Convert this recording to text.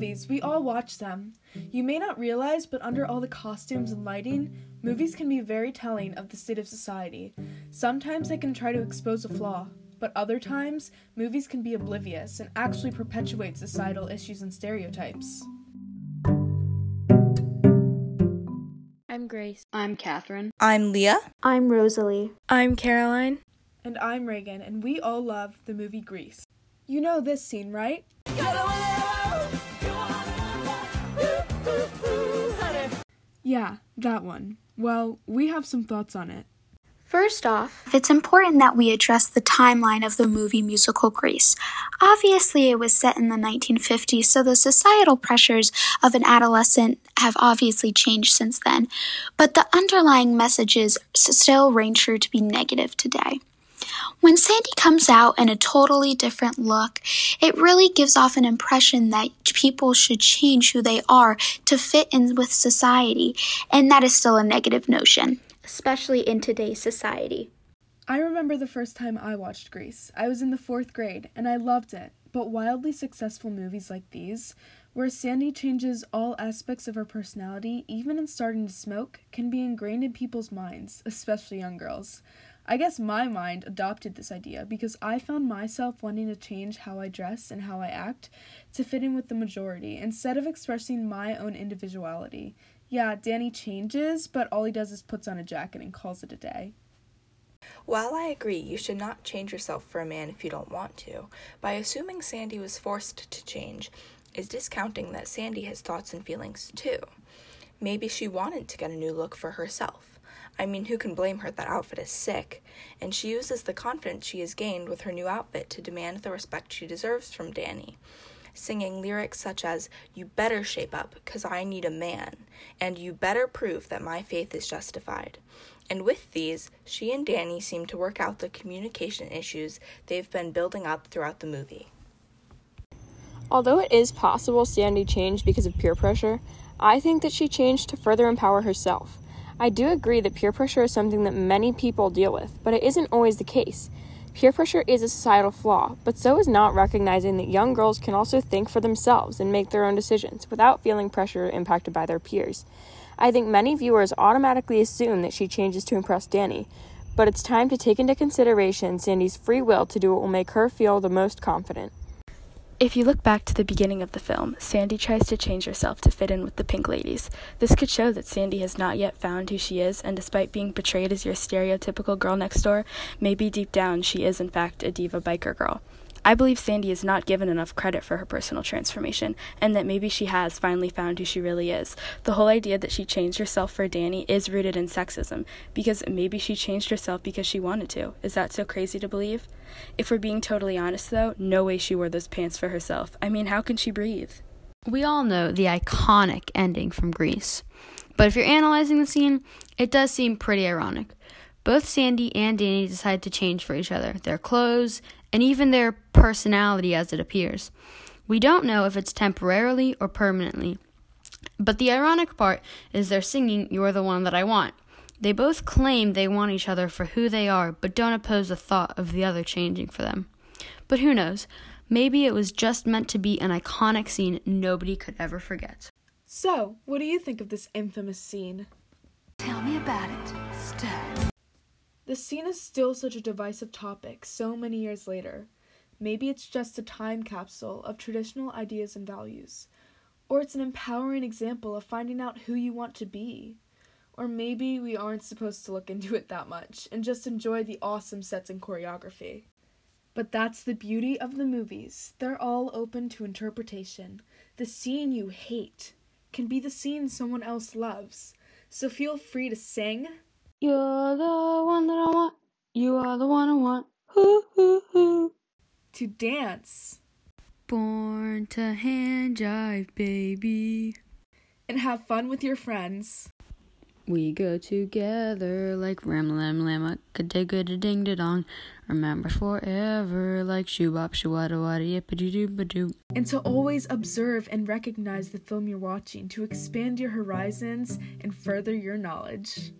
movies, we all watch them. You may not realize, but under all the costumes and lighting, movies can be very telling of the state of society. Sometimes they can try to expose a flaw, but other times, movies can be oblivious and actually perpetuate societal issues and stereotypes. I'm Grace. I'm Catherine. I'm Leah. I'm Rosalie. I'm Caroline. And I'm Reagan, and we all love the movie Grease. You know this scene, right? Yeah, that one. Well, we have some thoughts on it. First off, it's important that we address the timeline of the movie musical Grease. Obviously, it was set in the 1950s, so the societal pressures of an adolescent have obviously changed since then, but the underlying messages still reign true to be negative today. When Sandy comes out in a totally different look, it really gives off an impression that people should change who they are to fit in with society, and that is still a negative notion, especially in today's society. I remember the first time I watched Grease. I was in the fourth grade, and I loved it. But wildly successful movies like these, where Sandy changes all aspects of her personality, even in starting to smoke, can be ingrained in people's minds, especially young girls. I guess my mind adopted this idea because I found myself wanting to change how I dress and how I act to fit in with the majority instead of expressing my own individuality. Yeah, Danny changes, but all he does is puts on a jacket and calls it a day. While I agree you should not change yourself for a man if you don't want to, by assuming Sandy was forced to change is discounting that Sandy has thoughts and feelings too. Maybe she wanted to get a new look for herself. I mean, who can blame her that outfit is sick? And she uses the confidence she has gained with her new outfit to demand the respect she deserves from Danny. Singing lyrics such as, You better shape up, 'cause I need a man, and You better prove that my faith is justified. And with these, she and Danny seem to work out the communication issues they've been building up throughout the movie. Although it is possible Sandy changed because of peer pressure, I think that she changed to further empower herself. I do agree that peer pressure is something that many people deal with, but it isn't always the case. Peer pressure is a societal flaw, but so is not recognizing that young girls can also think for themselves and make their own decisions without feeling pressure impacted by their peers. I think many viewers automatically assume that she changes to impress Danny, but it's time to take into consideration Sandy's free will to do what will make her feel the most confident. If you look back to the beginning of the film, Sandy tries to change herself to fit in with the Pink Ladies. This could show that Sandy has not yet found who she is, and despite being portrayed as your stereotypical girl next door, maybe deep down she is in fact a diva biker girl. I believe Sandy is not given enough credit for her personal transformation, and that maybe she has finally found who she really is. The whole idea that she changed herself for Danny is rooted in sexism, because maybe she changed herself because she wanted to. Is that so crazy to believe? If we're being totally honest, though, no way she wore those pants for herself. I mean, how can she breathe? We all know the iconic ending from Grease. But if you're analyzing the scene, it does seem pretty ironic. Both Sandy and Danny decide to change for each other their clothes and even their personality as it appears. We don't know if it's temporarily or permanently. But the ironic part is they're singing You're the One That I Want. They both claim they want each other for who they are, but don't oppose the thought of the other changing for them. But who knows? Maybe it was just meant to be an iconic scene nobody could ever forget. So, what do you think of this infamous scene? Tell me about it, Steph. The scene is still such a divisive topic so many years later. Maybe it's just a time capsule of traditional ideas and values. Or it's an empowering example of finding out who you want to be. Or maybe we aren't supposed to look into it that much and just enjoy the awesome sets and choreography. But that's the beauty of the movies. They're all open to interpretation. The scene you hate can be the scene someone else loves. So feel free to sing, you're the one that I want. You are the one I want. Hoo hoo hoo. To dance. Born to hand jive, baby. And have fun with your friends. We go together like ram lam lam a digga ding da dong. Remember forever like shoo bop shoo wada wada yippity doo ba doo. And to always observe and recognize the film you're watching to expand your horizons and further your knowledge.